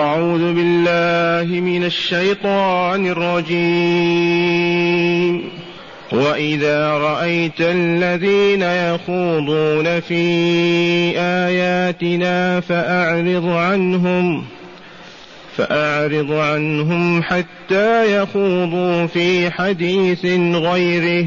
أعوذ بالله من الشيطان الرجيم. وإذا رأيت الذين يخوضون في آياتنا فأعرض عنهم فأعرض عنهم حتى يخوضوا في حديث غيره.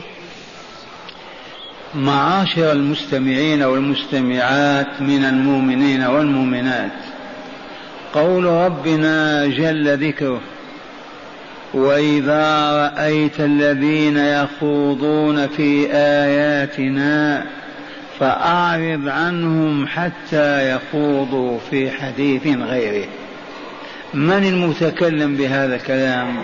معاشر المستمعين والمستمعات من المؤمنين والمؤمنات. قول ربنا جل ذكره واذا رايت الذين يخوضون في اياتنا فاعرض عنهم حتى يخوضوا في حديث غيره. من المتكلم بهذا الكلام؟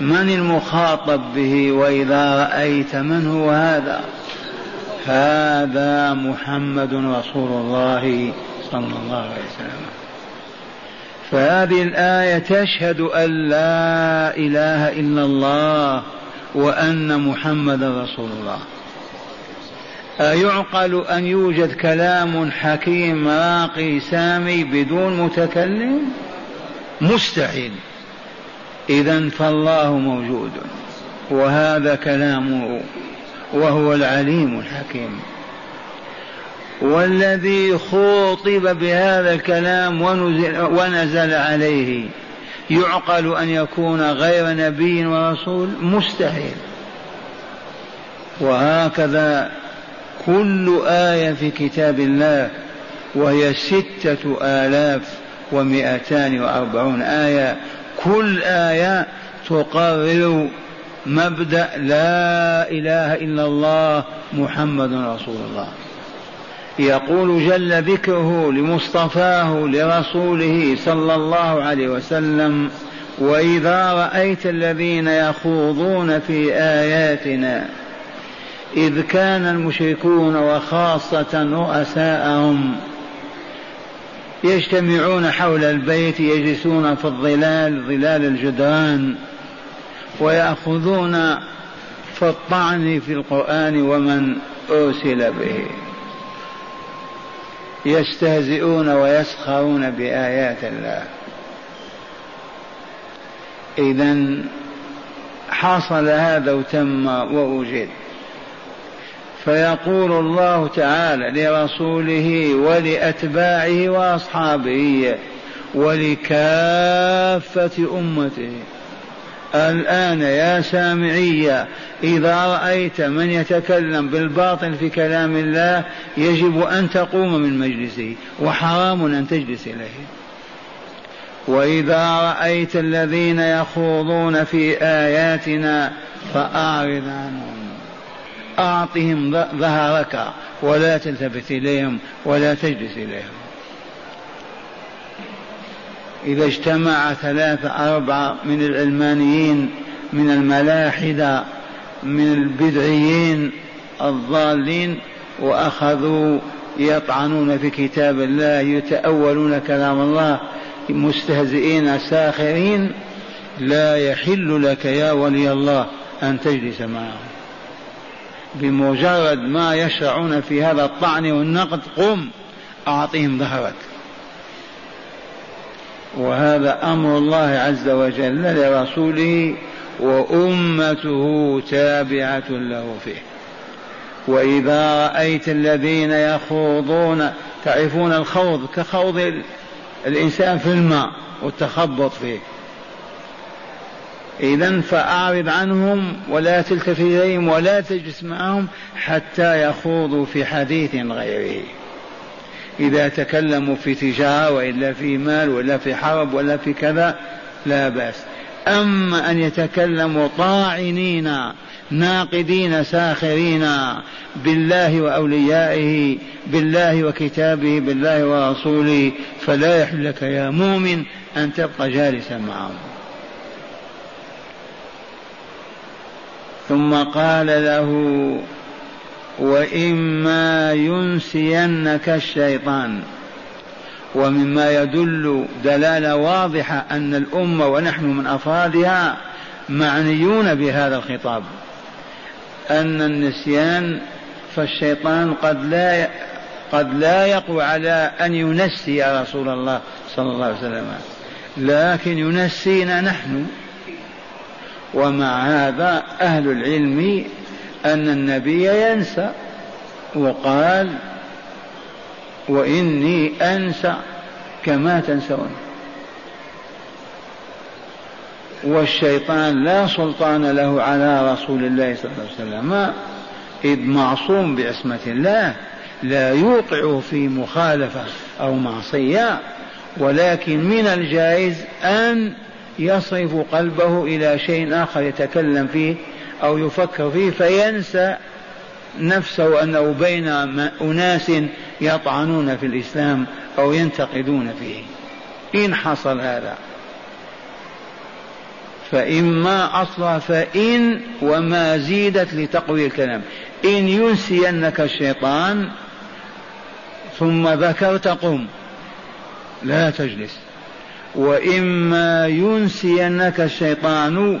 من المخاطب به وإذا رأيت من هو هذا؟ هذا محمد رسول الله صلى الله عليه وسلم. فهذه الآية تشهد أن لا إله إلا الله وأن محمدا رسول الله. أيعقل أن يوجد كلام حكيم راقي سامي بدون متكلم؟ مستحيل. إذا فالله موجود وهذا كلامه وهو العليم الحكيم. والذي خوطب بهذا الكلام ونزل, ونزل عليه يعقل أن يكون غير نبي ورسول مستحيل. وهكذا كل آية في كتاب الله وهي ستة آلاف ومئتان وأربعون آية كل آية تقرر مبدأ لا إله إلا الله محمد رسول الله. يقول جل ذكره لمصطفاه لرسوله صلى الله عليه وسلم وإذا رأيت الذين يخوضون في آياتنا إذ كان المشركون وخاصة رؤساءهم يجتمعون حول البيت يجلسون في الظلال ظلال الجدران ويأخذون في الطعن في القرآن ومن أرسل به. يستهزئون ويسخرون بآيات الله. إذا حصل هذا وتم ووجد. فيقول الله تعالى لرسوله ولأتباعه وأصحابه ولكافة أمته الآن يا سامعي إذا رأيت من يتكلم بالباطل في كلام الله يجب أن تقوم من مجلسه وحرام أن تجلس إليه. وإذا رأيت الذين يخوضون في آياتنا فأعرض عنهم. أعطهم ظهرك ولا تلتفت إليهم ولا تجلس إليهم. إذا اجتمع ثلاثة أربعة من العلمانيين من الملاحدة من البدعيين الضالين وأخذوا يطعنون في كتاب الله يتأولون كلام الله مستهزئين ساخرين لا يحل لك يا ولي الله أن تجلس معهم. بمجرد ما يشرعون في هذا الطعن والنقد قم أعطهم ظهرك. وهذا أمر الله عز وجل لرسوله وأمته تابعة له فيه. وإذا رأيت الذين يخوضون تعرفون الخوض كخوض الإنسان في الماء والتخبط فيه. إذا فأعرض عنهم ولا تلتفت إليهم ولا تجلس معهم حتى يخوضوا في حديث غيره. إذا تكلموا في تجارة وإلا في مال ولا في حرب ولا في كذا لا بأس. أما أن يتكلموا طاعنين ناقدين ساخرين بالله وأوليائه بالله وكتابه بالله ورسوله فلا يحل لك يا مؤمن أن تبقى جالسا معهم. ثم قال له وإما ينسينك الشيطان. ومما يدل دلالة واضحة أن الأمة ونحن من أفرادها معنيون بهذا الخطاب. أن النسيان فالشيطان قد لا قد لا يقوى على أن ينسي رسول الله صلى الله عليه وسلم. لكن ينسينا نحن. ومع هذا أهل العلم أن النبي ينسى وقال وإني أنسى كما تنسون. والشيطان لا سلطان له على رسول الله صلى الله عليه وسلم إذ معصوم بعصمة الله لا يوقع في مخالفة أو معصية ولكن من الجائز أن يصرف قلبه إلى شيء آخر يتكلم فيه أو يفكر فيه فينسى نفسه أنه بين أناس يطعنون في الإسلام أو ينتقدون فيه. إن حصل هذا. فإما أصلا فإن وما زيدت لتقوي الكلام. إن ينسينك الشيطان ثم ذكرت قم. لا تجلس. وإما ينسينك الشيطان.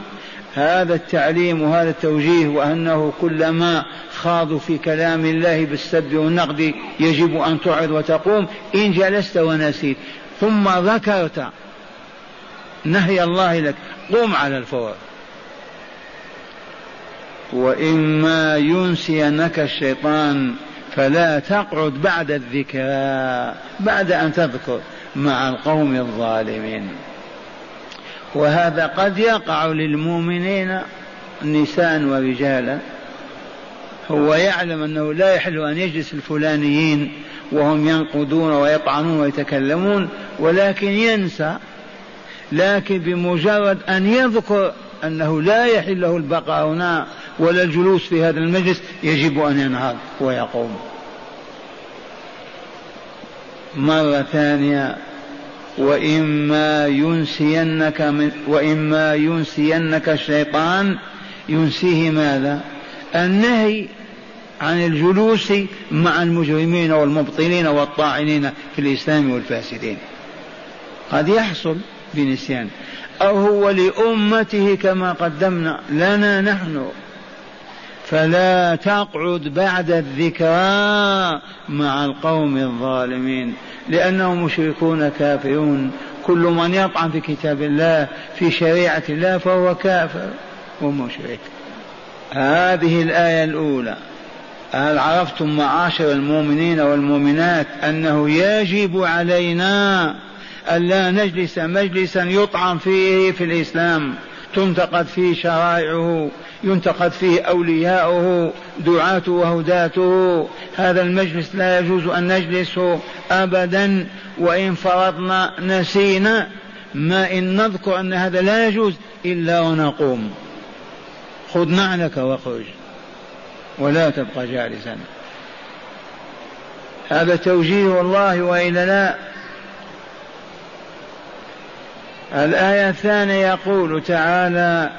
هذا التعليم وهذا التوجيه وأنه كلما خاضوا في كلام الله بالسب والنقد يجب أن تعرض وتقوم. إن جلست ونسيت ثم ذكرت نهي الله لك قم على الفور. وإما ينسينك الشيطان. فلا تقعد بعد الذكرى بعد أن تذكر مع القوم الظالمين. وهذا قد يقع للمؤمنين نساء ورجالا هو يعلم أنه لا يحل أن يجلس الفلانيين وهم ينقضون ويطعنون ويتكلمون ولكن ينسى لكن بمجرد أن يذكر أنه لا يحل له البقاء هنا ولا الجلوس في هذا المجلس يجب أن ينهض ويقوم. مرة ثانية وإما ينسينك من وإما ينسينك الشيطان. ينسيه ماذا؟ النهي عن الجلوس مع المجرمين والمبطلين والطاعنين في الإسلام والفاسدين. قد يحصل بنسيان. أو هو لأمته كما قدمنا لنا نحن فلا تقعد بعد الذكرى مع القوم الظالمين لأنهم مشركون كافرون. كل من يطعن في كتاب الله في شريعة الله فهو كافر ومشرك. هذه الآية الأولى. هل عرفتم معاشر المؤمنين والمؤمنات أنه يجب علينا ألا نجلس مجلسا يطعن فيه في الإسلام؟ تنتقد فيه شرائعه ينتقد فيه أولياؤه دعاته وهداته. هذا المجلس لا يجوز أن نجلسه أبدا وإن فرضنا نسينا ما إن نذكر أن هذا لا يجوز إلا ونقوم. خذ نعلك واخرج ولا تبقى جالسا. هذا توجيه الله وإلا لا. الآية الثانية يقول تعالى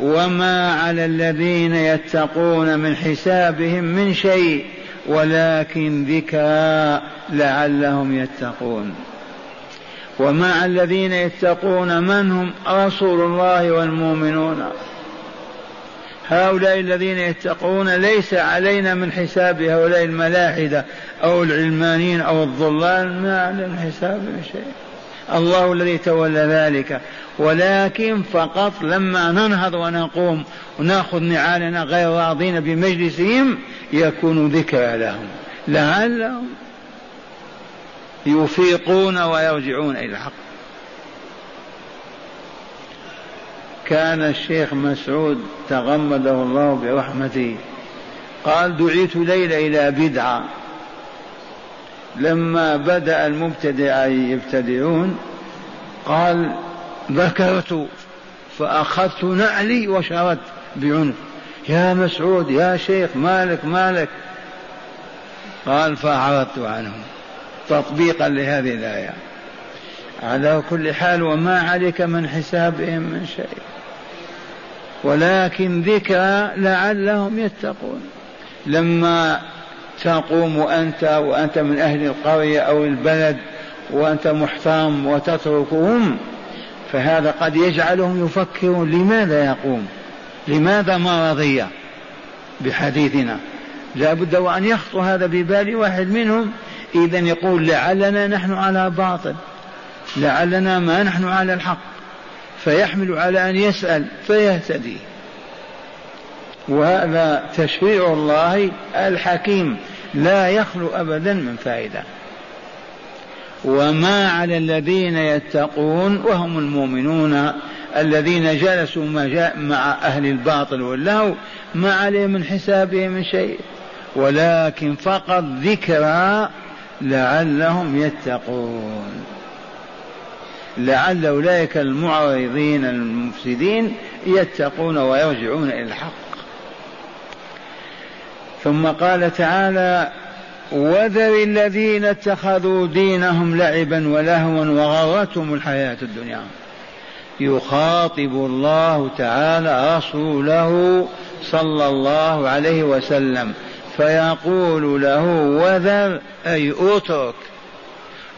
وما على الذين يتقون من حسابهم من شيء ولكن ذكرى لعلهم يتقون. ومع الذين يتقون من هم رسول الله والمؤمنون؟ هؤلاء الذين يتقون ليس علينا من حساب هؤلاء الملاحدة أو العلمانيين أو الضلال ما علينا حساب شيء. الله الذي تولى ذلك. ولكن فقط لما ننهض ونقوم ونأخذ نعالنا غير راضين بمجلسهم يكون ذكرى لهم. لعلهم يفيقون ويرجعون إلى الحق. كان الشيخ مسعود تغمده الله برحمته قال دعيت ليلة إلى بدعة. لما بدأ المبتدع يبتدعون قال ذكرت فأخذت نعلي وشردت بعنف يا مسعود يا شيخ مالك مالك. قال فأعرضت عنهم. تطبيقا لهذه الآية. على كل حال وما عليك من حسابهم من شيء. ولكن ذكرى لعلهم يتقون. لما تقوم أنت وأنت من أهل القرية أو البلد وأنت محترم وتتركهم فهذا قد يجعلهم يفكرون لماذا يقوم؟ لماذا ما رضي بحديثنا؟ لا بد وأن يخطر هذا ببال واحد منهم إذا يقول لعلنا نحن على باطل لعلنا ما نحن على الحق فيحمل على أن يسأل فيهتدي. وهذا تشريع الله الحكيم لا يخلو أبدا من فائدة. وما على الذين يتقون وهم المؤمنون الذين جلسوا مع أهل الباطل واللهو ما عليه من حسابهم من شيء. ولكن فقط ذكرى لعلهم يتقون. لعل أولئك المعرضين المفسدين يتقون ويرجعون إلى الحق. ثم قال تعالى وذر الذين اتخذوا دينهم لعبا ولهوا وغرتهم الحياة الدنيا. يخاطب الله تعالى رسوله صلى الله عليه وسلم فيقول له وذر أي اترك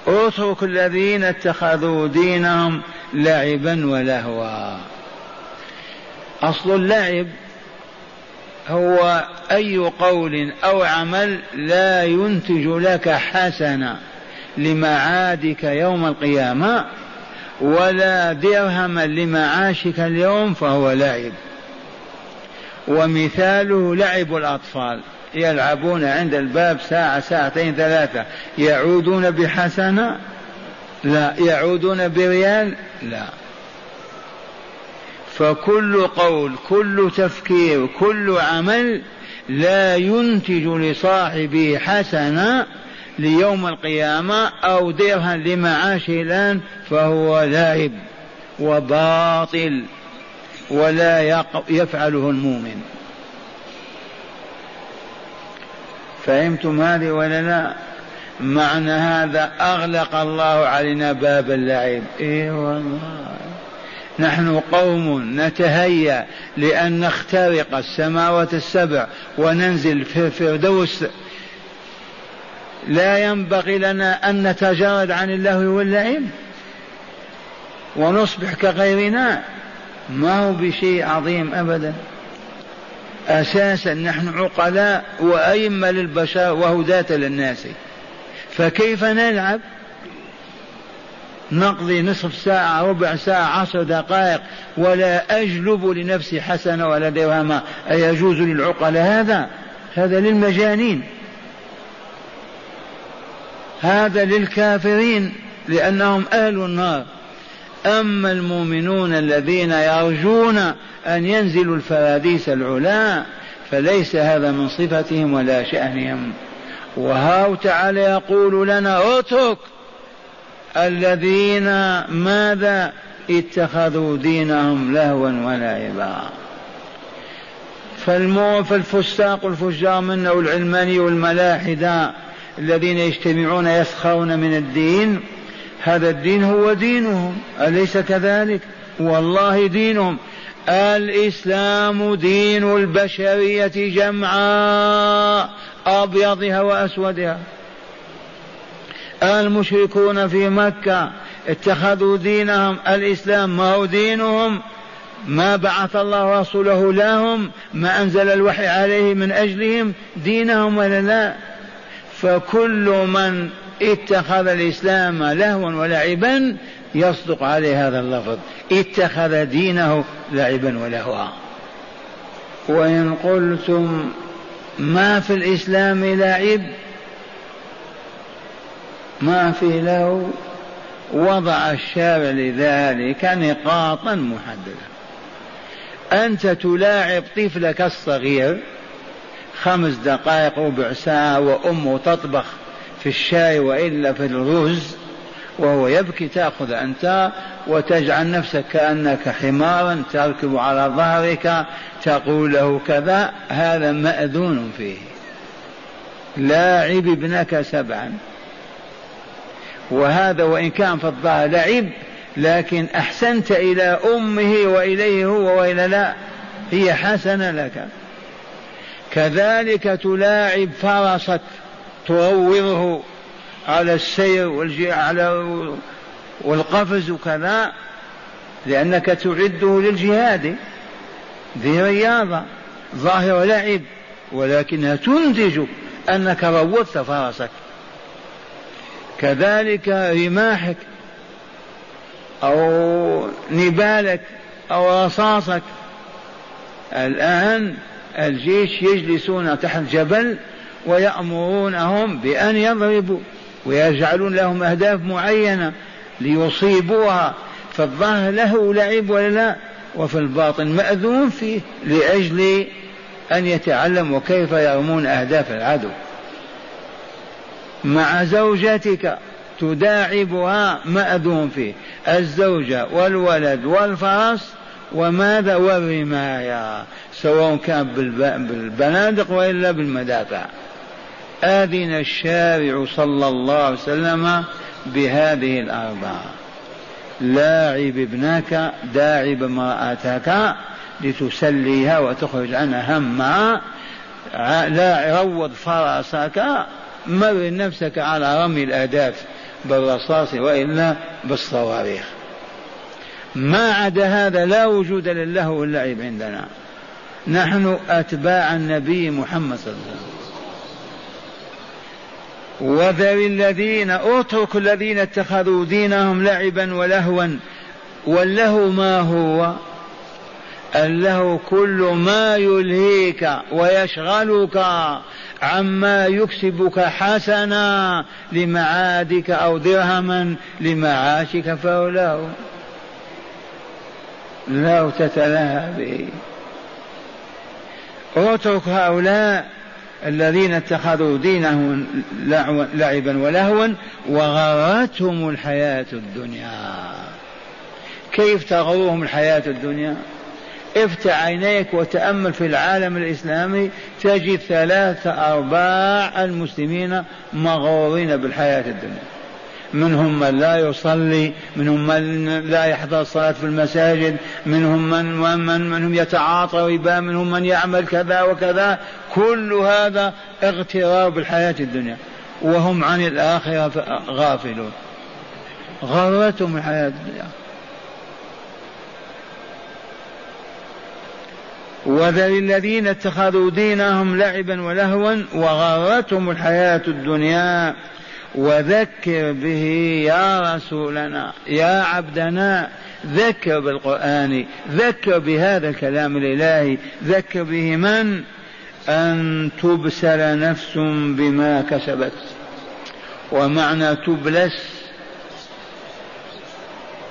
اترك الذين اتخذوا دينهم لعبا ولهوا. أصل اللعب هو أي قول أو عمل لا ينتج لك حسنه لمعادك يوم القيامة ولا درهما لمعاشك اليوم فهو لعب. ومثاله لعب الأطفال. يلعبون عند الباب ساعة ساعتين ثلاثة. يعودون بحسنة؟ لا. يعودون بريال؟ لا. فكل قول كل تفكير كل عمل لا ينتج لصاحبه حسنة ليوم القيامة أو درهم لمعاشه الآن فهو لاعب وباطل ولا يفعله المؤمن. فهمتم هذه ولا لا؟ معنى هذا أغلق الله علينا باب اللعب. إيه والله. نحن قوم نتهيأ لأن نخترق السماوات السبع وننزل في الفردوس لا ينبغي لنا أن نتجرد عن اللهو واللعب ونصبح كغيرنا. ما هو بشيء عظيم أبدا. أساسا نحن عقلاء وأئمة للبشر وهداة للناس. فكيف نلعب؟ نقضي نصف ساعة ربع ساعة عشر دقائق ولا أجلب لنفسي حسنة ولا درهما. أيجوز للعقلاء هذا؟ هذا للمجانين. هذا للكافرين لأنهم أهل النار. أما المؤمنون الذين يرجون أن ينزلوا الفراديس العلا فليس هذا من صفتهم ولا شأنهم. وهاو تعالى يقول لنا اترك الذين ماذا اتخذوا دينهم لهوا ولعبا فالمو فالفساق الفجار منا والعلماني والملاحدة الذين يجتمعون يسخرون من الدين. هذا الدين هو دينهم أليس كذلك؟ والله دينهم. الإسلام دين البشرية جمعاء أبيضها وأسودها. المشركون في مكة اتخذوا دينهم الإسلام ما هو دينهم؟ ما بعث الله رسوله لهم ما أنزل الوحي عليه من أجلهم دينهم ولا لا؟ فكل من اتخذ الإسلام لهوا ولعبا يصدق عليه هذا اللفظ. اتخذ دينه لعبا ولهوا. وإن قلتم ما في الإسلام لعب ما في له وضع الشارع لذلك نقاطا محددة أنت تلاعب طفلك الصغير خمس دقائق ربع ساعة وأمه تطبخ في الشاي وإلا في الرز وهو يبكي تأخذ أنت وتجعل نفسك كأنك حمارا تركب على ظهرك تقول له كذا هذا مأذون فيه. لاعب ابنك سبعا. وهذا وإن كان في الظاهر لعب لكن أحسنت إلى أمه وإليه هو وإلى لا هي حسنة لك. كذلك تلاعب فرسك تروضه على السير والجي على والقفز وكذا لأنك تعده للجهاد. ذي رياضة ظاهر لعب ولكنها تنتج أنك روضت فرسك كذلك رماحك أو نبالك أو رصاصك. الآن الجيش يجلسون تحت جبل ويأمرونهم بأن يضربوا ويجعلون لهم أهداف معينة ليصيبوها. فالظاهر له لعب ولا لا؟ وفي الباطن مأذون فيه لأجل أن يتعلموا كيف يرمون أهداف العدو. مع زوجتك تداعبها مأذون فيه. الزوجة والولد والفرس وماذا والرماية سواء كان بالبنادق وإلا بالمدافع. أذن الشارع صلى الله عليه وسلم بهذه الأربعة. لاعب ابنك داعب امرأتك لتسليها وتخرج عنها همها لا روض فرسك مر نفسك على رمي الأهداف بالرصاص وإلا بالصواريخ. ما عدا هذا لا وجود للهو واللعب عندنا. نحن أتباع النبي محمد صلى الله عليه وسلم. وذر الذين اترك الذين اتخذوا دينهم لعبا ولهوا واللهو ما هو؟ اللهو كل ما يلهيك ويشغلك عما يكسبك حسنا لمعادك أو درهما لمعاشك فهو له تتلهى به اترك هؤلاء الذين اتخذوا دينهم لعبا ولهوا وغرتهم الحياة الدنيا. كيف تغرهم الحياة الدنيا؟ افتح عينيك وتأمل في العالم الإسلامي تجد ثلاثة أرباع المسلمين مغرورين بالحياة الدنيا. منهم من لا يصلي منهم من لا يحضر الصلاة في المساجد منهم من من منهم يتعاطى ربا منهم من يعمل كذا وكذا. كل هذا اغترار بالحياة الدنيا. وهم عن الآخرة غافلون. غرتهم الحياة الدنيا. وذر الذين اتخذوا دينهم لعبا ولهوا وغرتهم الحياة الدنيا. وذكر به يا رسولنا يا عبدنا ذكر بالقرآن ذكر بهذا الكلام الإلهي ذكر به من؟ أن تبسل نفس بما كسبت. ومعنى تبلس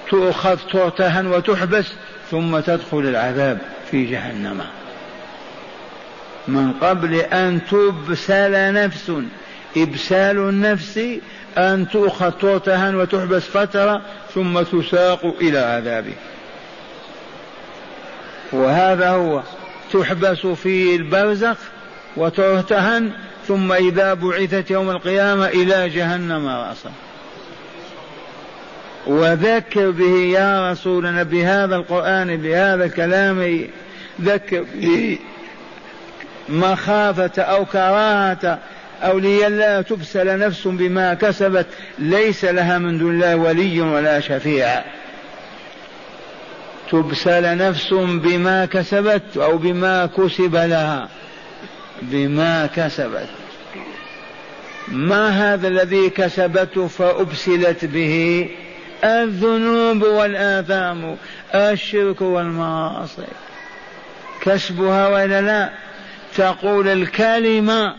تؤخذ ترتهن وتحبس ثم تدخل العذاب. في جهنم. من قبل أن تبسل نفس إبسال النفس أن تؤخذ ترتهن وتحبس فترة ثم تساق إلى عذابه. وهذا هو تحبس في البرزخ وترتهن ثم إذا بعثت يوم القيامة إلى جهنم رأسا. وذكر به يا رسولنا بهذا القرآن بهذا الكلام ذكر به مخافة أو كراهة أو لئلا تبسل نفس بما كسبت ليس لها من دون الله ولي ولا شفيع. تبسل نفس بما كسبت أو بما كسب لها. بما كسبت. ما هذا الذي كسبته فأبسلت به؟ الذنوب والآثام الشرك والمعاصي. كسبها ولا لا؟ تقول الكلمة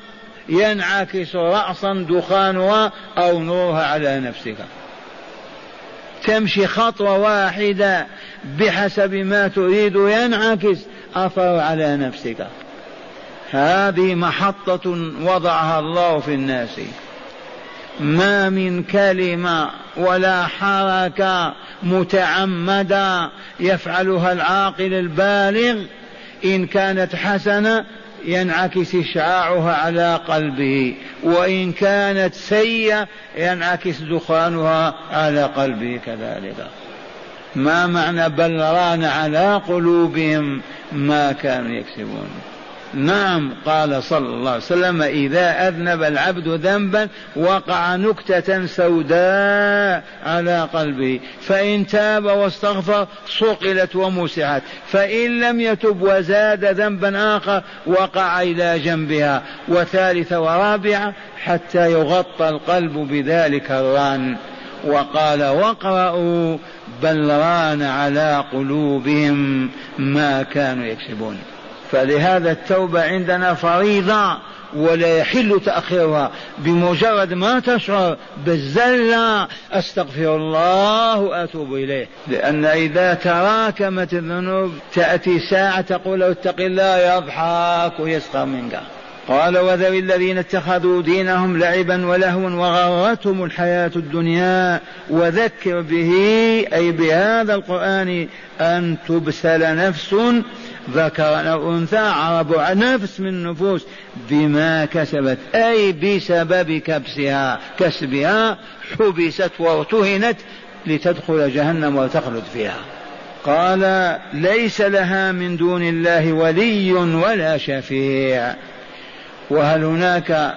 ينعكس رأسا دخانها أو نورها على نفسك تمشي خطوة واحدة بحسب ما تريد ينعكس أثر على نفسك. هذه محطة وضعها الله في الناس. ما من كلمة ولا حركة متعمدة يفعلها العاقل البالغ. إن كانت حسنة ينعكس إشعاعها على قلبه وإن كانت سيئة ينعكس دخانها على قلبه كذلك. ما معنى بل ران على قلوبهم ما كانوا يكسبون. نعم قال صلى الله عليه وسلم إذا أذنب العبد ذنبا وقع نكتة سوداء على قلبه فإن تاب واستغفر صقلت ومسحت فإن لم يتب وزاد ذنبا آخر وقع إلى جنبها. وثالثة ورابعة حتى يغطى القلب بذلك الران. وقال واقرأوا بل ران على قلوبهم ما كانوا يكسبون. فلهذا التوبة عندنا فريضة ولا يحل تأخيرها بمجرد ما تشعر بالزلة أستغفر الله وأتوب إليه. لأن إذا تراكمت الذنوب تأتي ساعة تقول اتق الله يضحك ويسخر منك. قال وذوي الذين اتخذوا دينهم لعبا ولهوا وغرتهم الحياة الدنيا وذكر به أي بهذا القرآن أن تبسل نفس ذكر أو أنثى عرب نفس من نفوس بما كسبت أي بسبب كبسها كسبها حبست وارتهنت لتدخل جهنم وتخلد فيها. قال ليس لها من دون الله ولي ولا شفيع. وهل هناك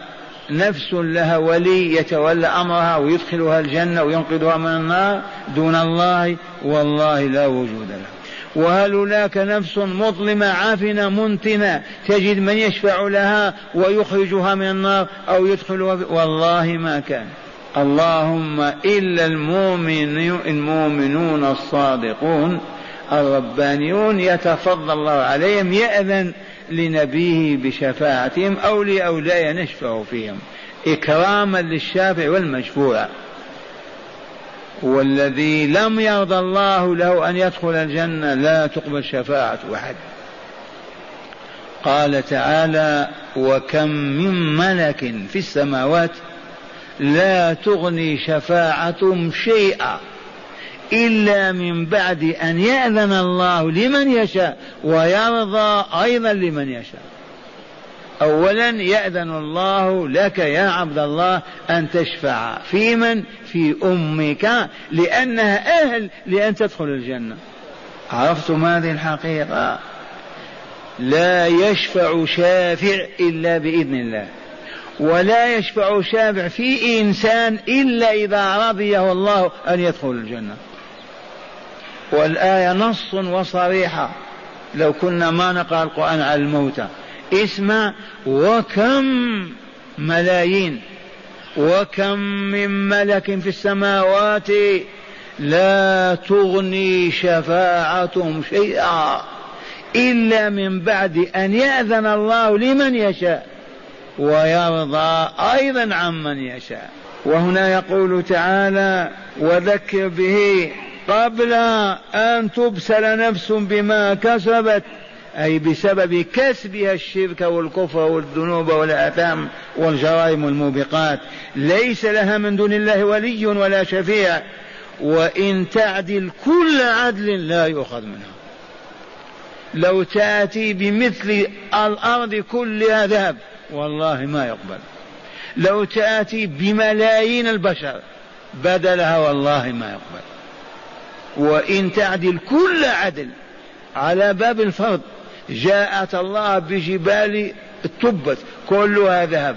نفس لها ولي يتولى أمرها ويدخلها الجنة وينقذها من النار؟ دون الله والله لا وجود له. وهل هناك نفس مظلمة عافنة منتنة تجد من يشفع لها ويخرجها من النار أو يدخلها والله ما كان. اللهم إلا المؤمن المؤمنون الصادقون الربانيون يتفضل الله عليهم يأذن لنبيه بشفاعتهم أو لأولياء نشفع فيهم. إكراما للشافع والمشفوع. والذي لم يرضى الله له أن يدخل الجنة لا تقبل شفاعة أحد. قال تعالى وكم من ملك في السماوات لا تغني شفاعتهم شيئا إلا من بعد أن يأذن الله لمن يشاء ويرضى أيضا لمن يشاء. أولا يأذن الله لك يا عبد الله أن تشفع في من؟ في أمك لأنها أهل لأن تدخل الجنة. عرفتم هذه الحقيقة؟ لا يشفع شافع إلا بإذن الله ولا يشفع شافع في إنسان إلا إذا رضيه الله أن يدخل الجنة. والآية نص وصريحة لو كنا ما نقرأ القرآن على الموتى. اسمع وكم ملايين وكم من ملك في السماوات لا تغني شفاعتهم شيئا إلا من بعد أن يأذن الله لمن يشاء ويرضى أيضا عمن يشاء. وهنا يقول تعالى وذكر به قبل أن تبسل نفس بما كسبت أي بسبب كسبها الشرك والكفر والذنوب والآثام والجرائم والموبقات ليس لها من دون الله ولي ولا شفيع. وإن تعدل كل عدل لا يؤخذ منها. لو تأتي بمثل الأرض كلها ذهب والله ما يقبل. لو تأتي بملايين البشر بدلها والله ما يقبل. وإن تعدل كل عدل على باب الفرض جاءت الله بجبال تبت. كلها ذهب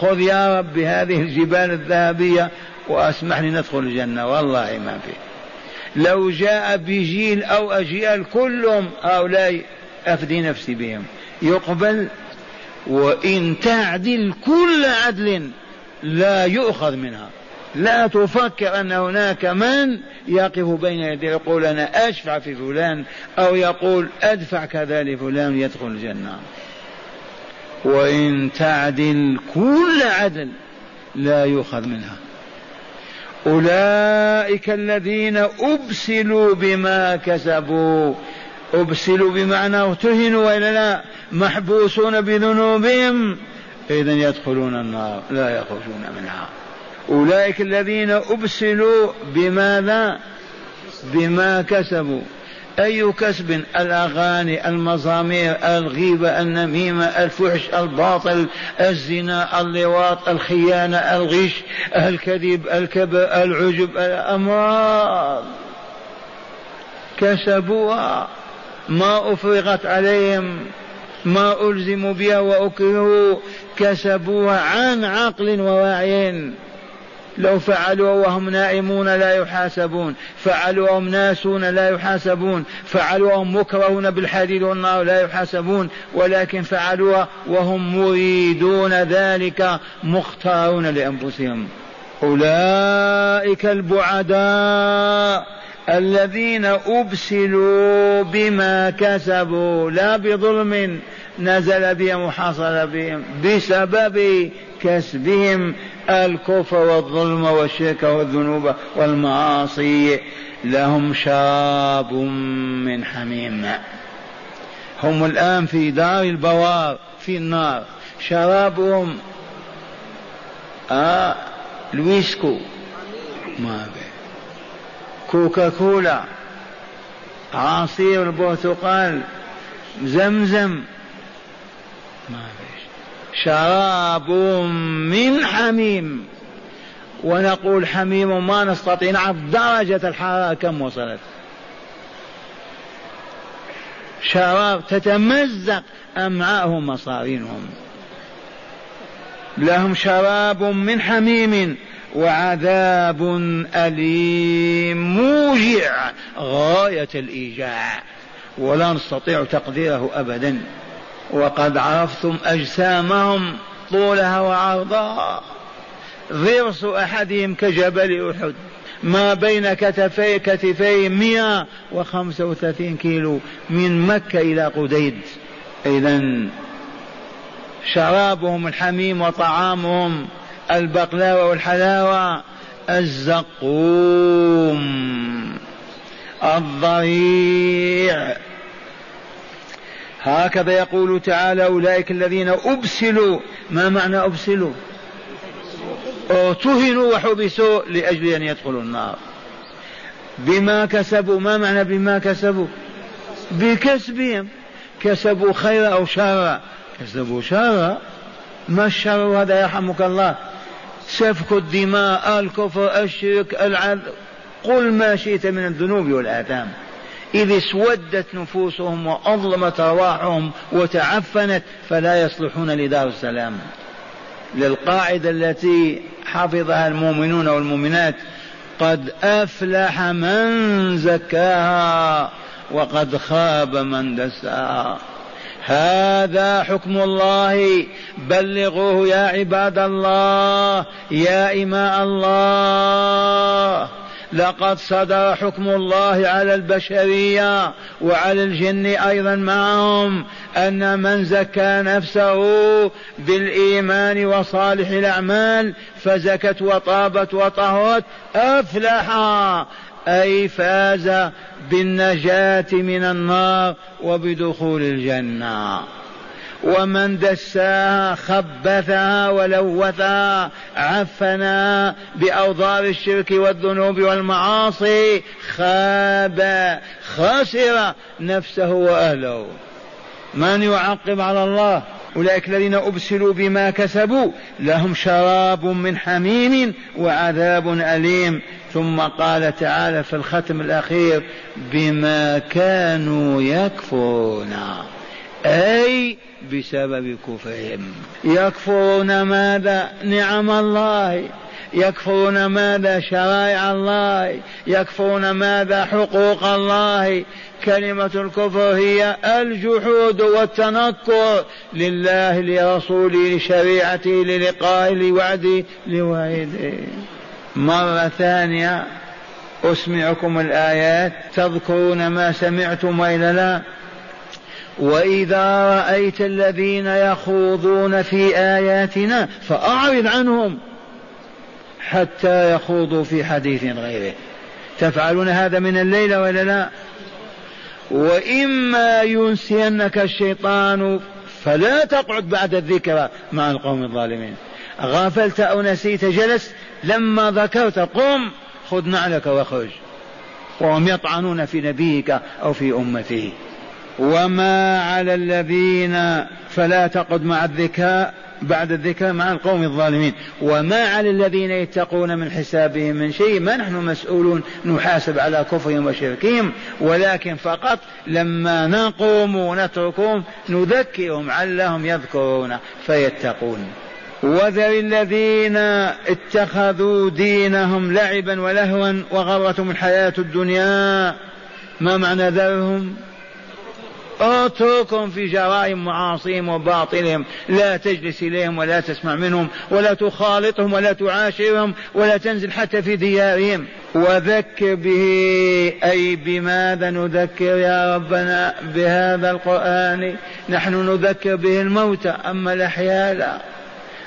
خذ يا رب هذه الجبال الذهبية واسمح لي ندخل الجنة. والله ما فيه لو جاء بجيل أو أجيال كلهم هؤلاء أفدي نفسي بهم. يقبل وإن تعدل كل عدل لا يؤخذ منها. لا تفكر أن هناك من يقف بين يدي يقول أنا أشفع في فلان أو يقول أدفع كذا لفلان يدخل الجنة. وإن تعدل كل عدل لا يؤخذ منها. أولئك الذين أبسلوا بما كسبوا. أبسلوا بمعنى ارتهنوا وإلا لا محبوسون بذنوبهم. إذا يدخلون النار لا يخرجون منها. أولئك الذين أبسلوا بماذا؟ بما كسبوا. أي كسب؟ الأغاني المزامير الغيبة النميمة الفحش الباطل الزنا اللواط الخيانة الغش الكذب الكبر العجب الأمراض. كسبوها. ما أفرغت عليهم ما ألزموا بها وأكرهوا. كسبوها عن عقل ووعي. لو فعلوا وهم نائمون لا يحاسبون فعلوا وهم ناسون لا يحاسبون فعلوا وهم مكرهون بالحديد والنار لا يحاسبون ولكن فعلوها وهم مريدون ذلك مختارون لأنفسهم. أولئك البعداء الذين أبسلوا بما كسبوا لا بظلم نزل بهم وحصل بهم بسبب كسبهم الكفر والظلم والشرك والذنوب والمعاصي. لهم شراب من حميم. هم الآن في دار البوار في النار. شرابهم آه الويسكو. ما بي كوكا كولا عصير البرتقال. زمزم. ما فيش شراب من حميم. ونقول حميم ما نستطيع نعرف درجة الحرارة كم وصلت. شراب تتمزق أمعاءهم مصارينهم. لهم شراب من حميم وعذاب أليم. موجع غاية الإيجاع. ولا نستطيع تقديره أبدا. وقد عرفتم أجسامهم طولها وعرضها. ضرس أحدهم كجبل أحد. ما بين كتفي كتفي مئة وخمسة وثلاثين كيلو من مكة إلى قديد. إذا شرابهم الحميم وطعامهم البقلاوة والحلاوة الزقوم الضريع. هكذا يقول تعالى أولئك الذين أبسلوا. ما معنى أبسلوا؟ ارتهنوا وحبسوا لأجل أن يدخلوا النار. بما كسبوا ما معنى بما كسبوا؟ بكسبهم. كسبوا خيرا أو شرا. كسبوا شرا. ما الشر هذا يرحمك الله؟ سفك الدماء الكفر الشرك العذب قل ما شئت من الذنوب والآثام. إذ اسودت نفوسهم وأظلمت أرواحهم وتعفنت فلا يصلحون لدار السلام. للقاعدة التي حفظها المؤمنون والمؤمنات قد أفلح من زكاها وقد خاب من دساها. هذا حكم الله. بلغوه يا عباد الله يا إماء الله. لقد صدر حكم الله على البشرية وعلى الجن أيضا معهم أن من زكى نفسه بالإيمان وصالح الأعمال فزكت وطابت وطهرت أفلح. أي فاز بالنجاة من النار وبدخول الجنة. ومن دساها خبثها ولوثها عفنها بأوضار الشرك والذنوب والمعاصي خاب خسر نفسه وأهله. من يعقب على الله؟ أولئك الذين أبسلوا بما كسبوا. لهم شراب من حميم وعذاب أليم. ثم قال تعالى في الختم الأخير بما كانوا يكفرون. أي بسبب كفرهم. يكفرون ماذا نعم الله؟ يكفرون ماذا شرائع الله؟ يكفرون ماذا حقوق الله؟ كلمة الكفر هي الجحود والتنكر لله لرسوله لشريعته للقائه لوعده لوعيده مرة ثانية أسمعكم الآيات تذكرون ما سمعتم وإلا لا؟ وإذا رأيت الذين يخوضون في آياتنا فأعرض عنهم حتى يخوضوا في حديث غيره. تفعلون هذا من الليل ولا لا؟ وإما ينسينك الشيطان فلا تقعد بعد الذكرى مع القوم الظالمين. غافلت أو نسيت جلس لما ذكرت قم خذ نعلك واخرج وهم يطعنون في نبيك أو في أمته. وما على الذين فلا تقعد مع الذكاء بعد الذكر مع القوم الظالمين. وما على الذين يتقون من حسابهم من شيء ما نحن مسؤولون نحاسب على كفرهم وشركهم. ولكن فقط لما نقوم ونتركهم نذكرهم علهم يذكرون فيتقون. وذر الذين اتخذوا دينهم لعبا ولهوا وغرتهم الحياة الدنيا ما معنى ذرهم؟ أتركهم في جرائم معاصيهم وباطلهم. لا تجلس إليهم ولا تسمع منهم ولا تخالطهم ولا تعاشرهم ولا تنزل حتى في ديارهم. وذكر به أي بماذا نذكر يا ربنا بهذا القرآن؟ نحن نذكر به الموتى أما الأحياء لا.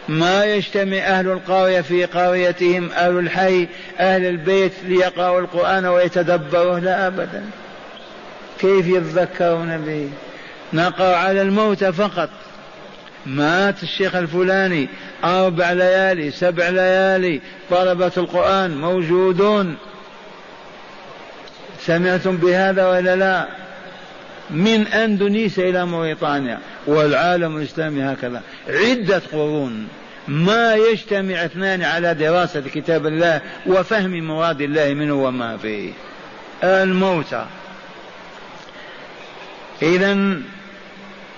ما يجتمع أهل القرية في قريتهم أهل الحي أهل البيت ليقرأوا القرآن ويتدبروه لا أبدا. كيف يتذكرون به؟ نقرأ على الموت فقط. مات الشيخ الفلاني أربع ليالي سبع ليالي طلبة القرآن موجودون. سمعتم بهذا ولا لا؟ من أندونيسيا إلى موريطانيا والعالم الإسلامي هكذا. عدة قرون. ما يجتمع اثنان على دراسة كتاب الله وفهم مراد الله منه وما فيه. الموتى. إذا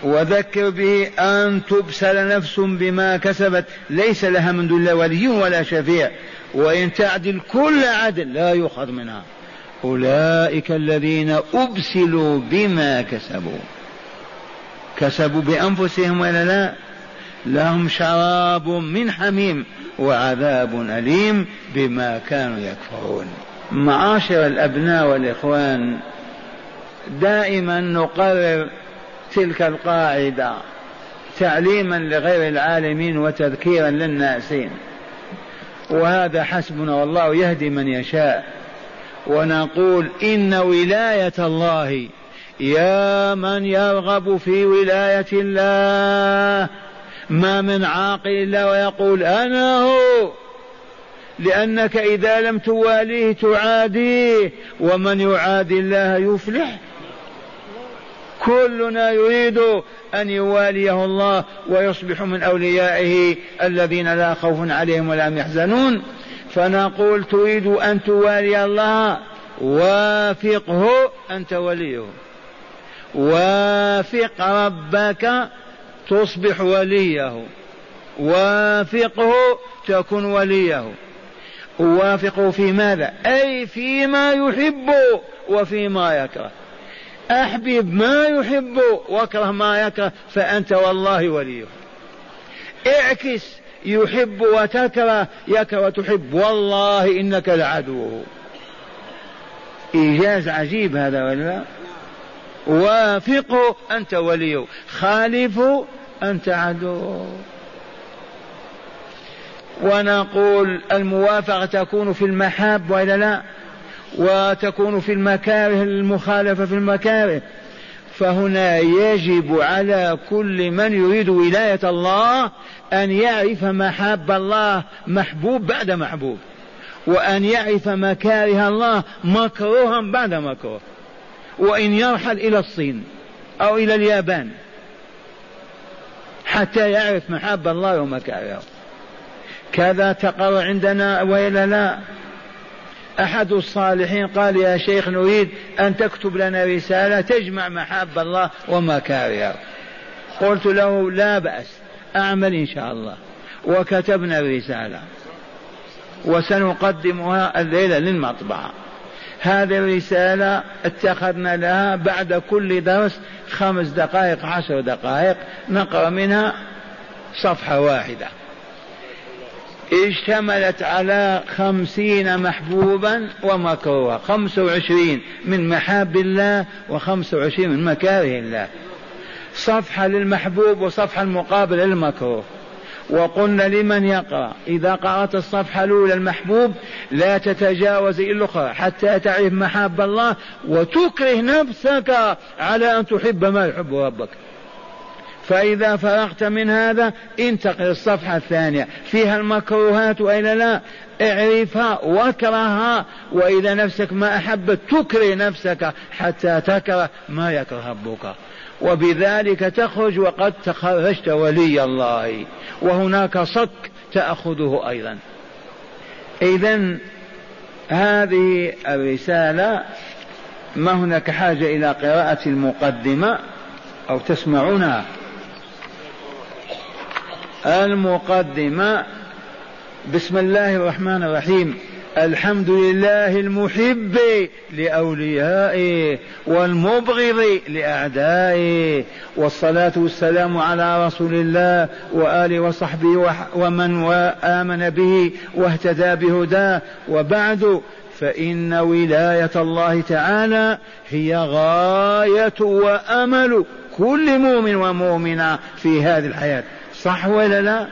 وذكر به أن تبسل نفس بما كسبت. ليس لها من دون الله ولي ولا شفيع. وإن تعدل كل عدل لا يؤخذ منها. أولئك الذين أبسلوا بما كسبوا. كسبوا بأنفسهم ولا لا؟ لهم شراب من حميم وعذاب أليم بما كانوا يكفرون. معاشر الأبناء والإخوان دائما نقرر تلك القاعدة تعليما لغير العالمين وتذكيرا للناسين. وهذا حسبنا والله يهدي من يشاء. ونقول إن ولاية الله يا من يرغب في ولاية الله ما من عاقل إلا ويقول أنا هو. لأنك إذا لم تواليه تعاديه ومن يعادي الله يفلح كلنا يريد أن يواليه الله ويصبح من أوليائه الذين لا خوف عليهم ولا هم يحزنون. فنقول تريد أن توالي الله وافقه أنت وليه. وافق ربك تصبح وليه. وافقه تكن وليه. وافقه في ماذا؟ أي فيما يحب وفيما يكره. أحبب ما يحب وأكره ما يكره فأنت والله وليه اعكس يحب وتكره يكره وتحب. والله إنك لعدوه إيجاز عجيب هذا ولا وافقه أنت وليه خالفه أنت عدوه ونقول الموافقة تكون في المحاب وإلا لا؟ وتكون في المكاره المخالفة في المكاره. فهنا يجب على كل من يريد ولاية الله أن يعرف محاب الله محبوب بعد محبوب. وأن يعرف مكاره الله مكروها بعد مكروه. وإن يرحل إلى الصين أو إلى اليابان حتى يعرف محاب الله ومكارهه كذا تقر عندنا وإلا لا. أحد الصالحين قال يا شيخ نريد أن تكتب لنا رسالة تجمع محاب الله ومكارهه قلت له لا بأس أعمل إن شاء الله. وكتبنا الرسالة. وسنقدمها الليلة للمطبعة. هذه الرسالة اتخذنا لها بعد كل درس خمس دقائق عشر دقائق. نقرأ منها صفحة واحدة. اشتملت على خمسين محبوبا ومكروها. خمس وعشرين من محاب الله وخمس وعشرين من مكاره الله. صفحة للمحبوب وصفحة المقابل للمكروه. وقلنا لمن يقرأ؟ إذا قرأت الصفحة الأولى المحبوب لا تتجاوز إلا الأخرى حتى تعرف محاب الله وتكره نفسك على أن تحب ما يحب ربك. فإذا فرغت من هذا انتقل الصفحة الثانية. فيها المكروهات وإلا لا؟ اعرفها واكرهها وإذا نفسك ما أحبت تكره نفسك حتى تكره ما يكره ربك. وبذلك تخرج وقد تخرجت ولي الله. وهناك صك تأخذه أيضا. إذا هذه الرسالة ما هناك حاجة إلى قراءة المقدمة أو تسمعونها. المقدمة. بسم الله الرحمن الرحيم. الحمد لله المحب لأوليائه والمبغض لأعدائه والصلاة والسلام على رسول الله وآله وصحبه ومن آمن به واهتدى بهداه. وبعد فإن ولاية الله تعالى هي غاية وأمل كل مؤمن ومؤمنة في هذه الحياة. صح ولا لا؟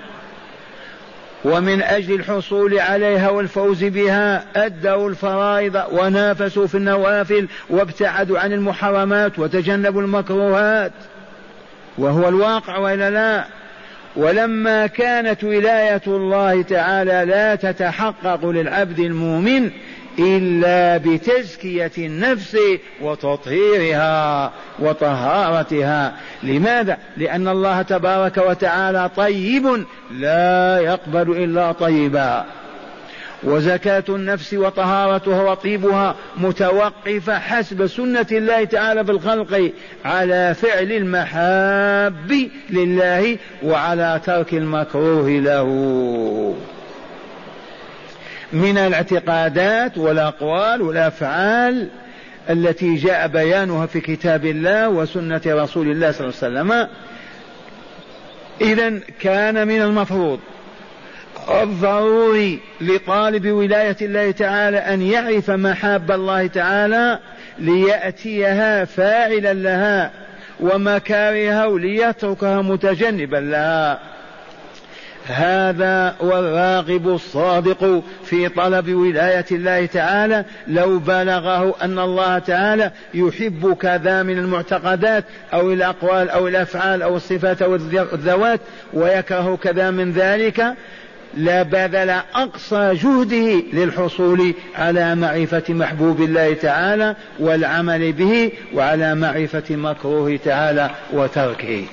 ومن أجل الحصول عليها والفوز بها أدوا الفرائض ونافسوا في النوافل وابتعدوا عن المحرمات وتجنبوا المكروهات. وهو الواقع ولا لا؟ ولما كانت ولاية الله تعالى لا تتحقق للعبد المؤمن إلا بتزكية النفس وتطهيرها وطهارتها. لماذا؟ لأن الله تبارك وتعالى طيب لا يقبل إلا طيبا. وزكاة النفس وطهارتها وطيبها متوقفة حسب سنة الله تعالى في الخلق على فعل المحاب لله وعلى ترك المكروه له. من الاعتقادات والأقوال والأفعال التي جاء بيانها في كتاب الله وسنة رسول الله صلى الله عليه وسلم. اذا كان من المفروض الضروري لطالب ولاية الله تعالى أن يعرف محاب الله تعالى ليأتيها فاعلا لها ومكارهه ليتركها متجنبا لها. هذا والراغب الصادق في طلب ولاية الله تعالى لو بلغه أن الله تعالى يحب كذا من المعتقدات أو الأقوال أو الأفعال أو الصفات أو الذوات ويكره كذا من ذلك لبذل أقصى جهده للحصول على معرفة محبوب الله تعالى والعمل به وعلى معرفة مكروه تعالى وتركه.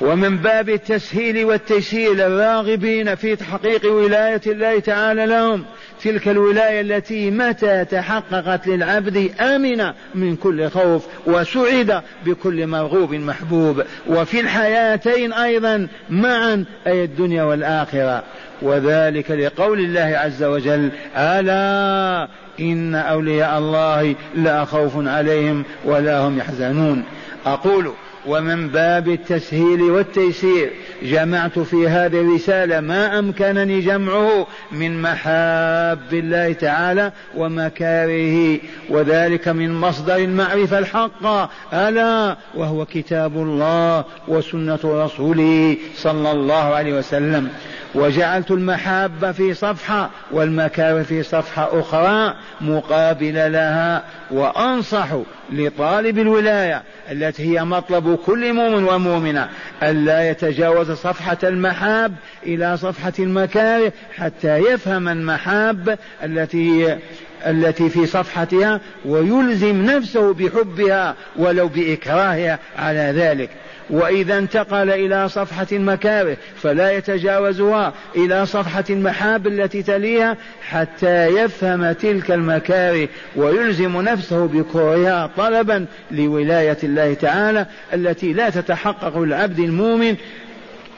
ومن باب التسهيل والتيسير للراغبين في تحقيق ولاية الله تعالى لهم تلك الولاية التي متى تحققت للعبد آمن من كل خوف وسعد بكل مرغوب محبوب. وفي الحياتين أيضا معا أي الدنيا والآخرة. وذلك لقول الله عز وجل ألا إن أولياء الله لا خوف عليهم ولا هم يحزنون أقول ومن باب التسهيل والتيسير جمعت في هذه الرسالة ما أمكنني جمعه من محاب الله تعالى ومكاره وذلك من مصدر المعرفة الحق. ألا وهو كتاب الله وسنة رسوله صلى الله عليه وسلم. وجعلت المحبة في صفحة والمكاره في صفحة أخرى مقابلة لها وأنصح لطالب الولاية التي هي مطلب كل مؤمن ومؤمنة ألا يتجاوز صفحة المحاب إلى صفحة المكاره حتى يفهم المحاب التي هي التي في صفحتها ويلزم نفسه بحبها ولو بإكراهها على ذلك. وإذا انتقل إلى صفحة المكاره فلا يتجاوزها إلى صفحة المحاب التي تليها حتى يفهم تلك المكاره ويلزم نفسه بكرهها طلبا لولاية الله تعالى التي لا تتحقق العبد المؤمن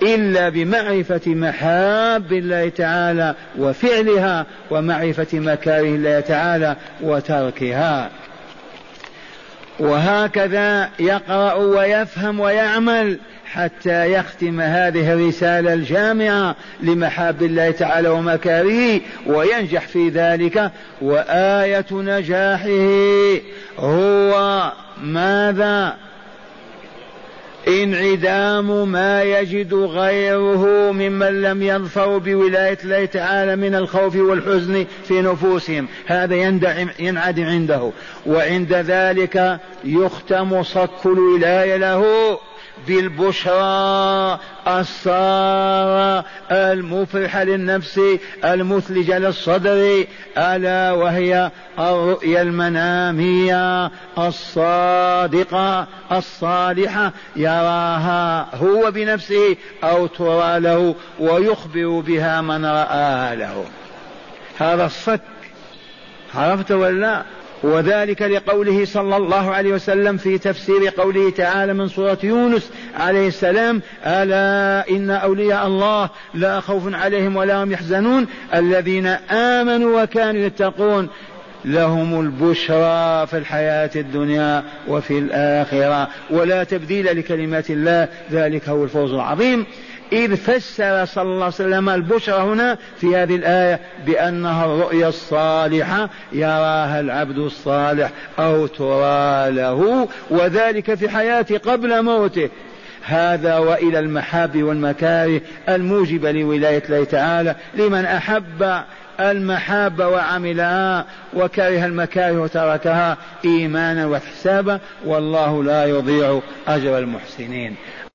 إلا بمعرفة محاب الله تعالى وفعلها ومعرفة مكاره الله تعالى وتركها. وهكذا يقرأ ويفهم ويعمل حتى يختم هذه الرسالة الجامعة لمحاب الله تعالى ومكاره وينجح في ذلك. وآية نجاحه هو ماذا؟ انعدام ما يجد غيره ممن لم يظفروا بولاية الله تعالى من الخوف والحزن في نفوسهم. هذا ينعدم عنده. وعند ذلك يختم صك الولاية له. بالبشرى السارة المفرحة للنفس المثلجة للصدر ألا وهي الرؤيا المنامية الصادقة الصالحة يراها هو بنفسه أو ترى له ويخبر بها من رآها له. هذا الصك عرفت ولا وذلك لقوله صلى الله عليه وسلم في تفسير قوله تعالى من سورة يونس عليه السلام ألا إن أولياء الله لا خوف عليهم ولا هم يحزنون الذين آمنوا وكانوا يتقون لهم البشرى في الحياة الدنيا وفي الآخرة ولا تبديل لكلمات الله ذلك هو الفوز العظيم. إذ فسر صلى الله عليه وسلم البشرى هنا في هذه الآية بأنها الرؤيا الصالحة يراها العبد الصالح أو ترى له وذلك في حياته قبل موته. هذا وإلى المحاب والمكاره الموجبة لولاية الله تعالى لمن أحب المحاب وعملها وكره المكاره وتركها إيمانا واحتسابا والله لا يضيع أجر المحسنين.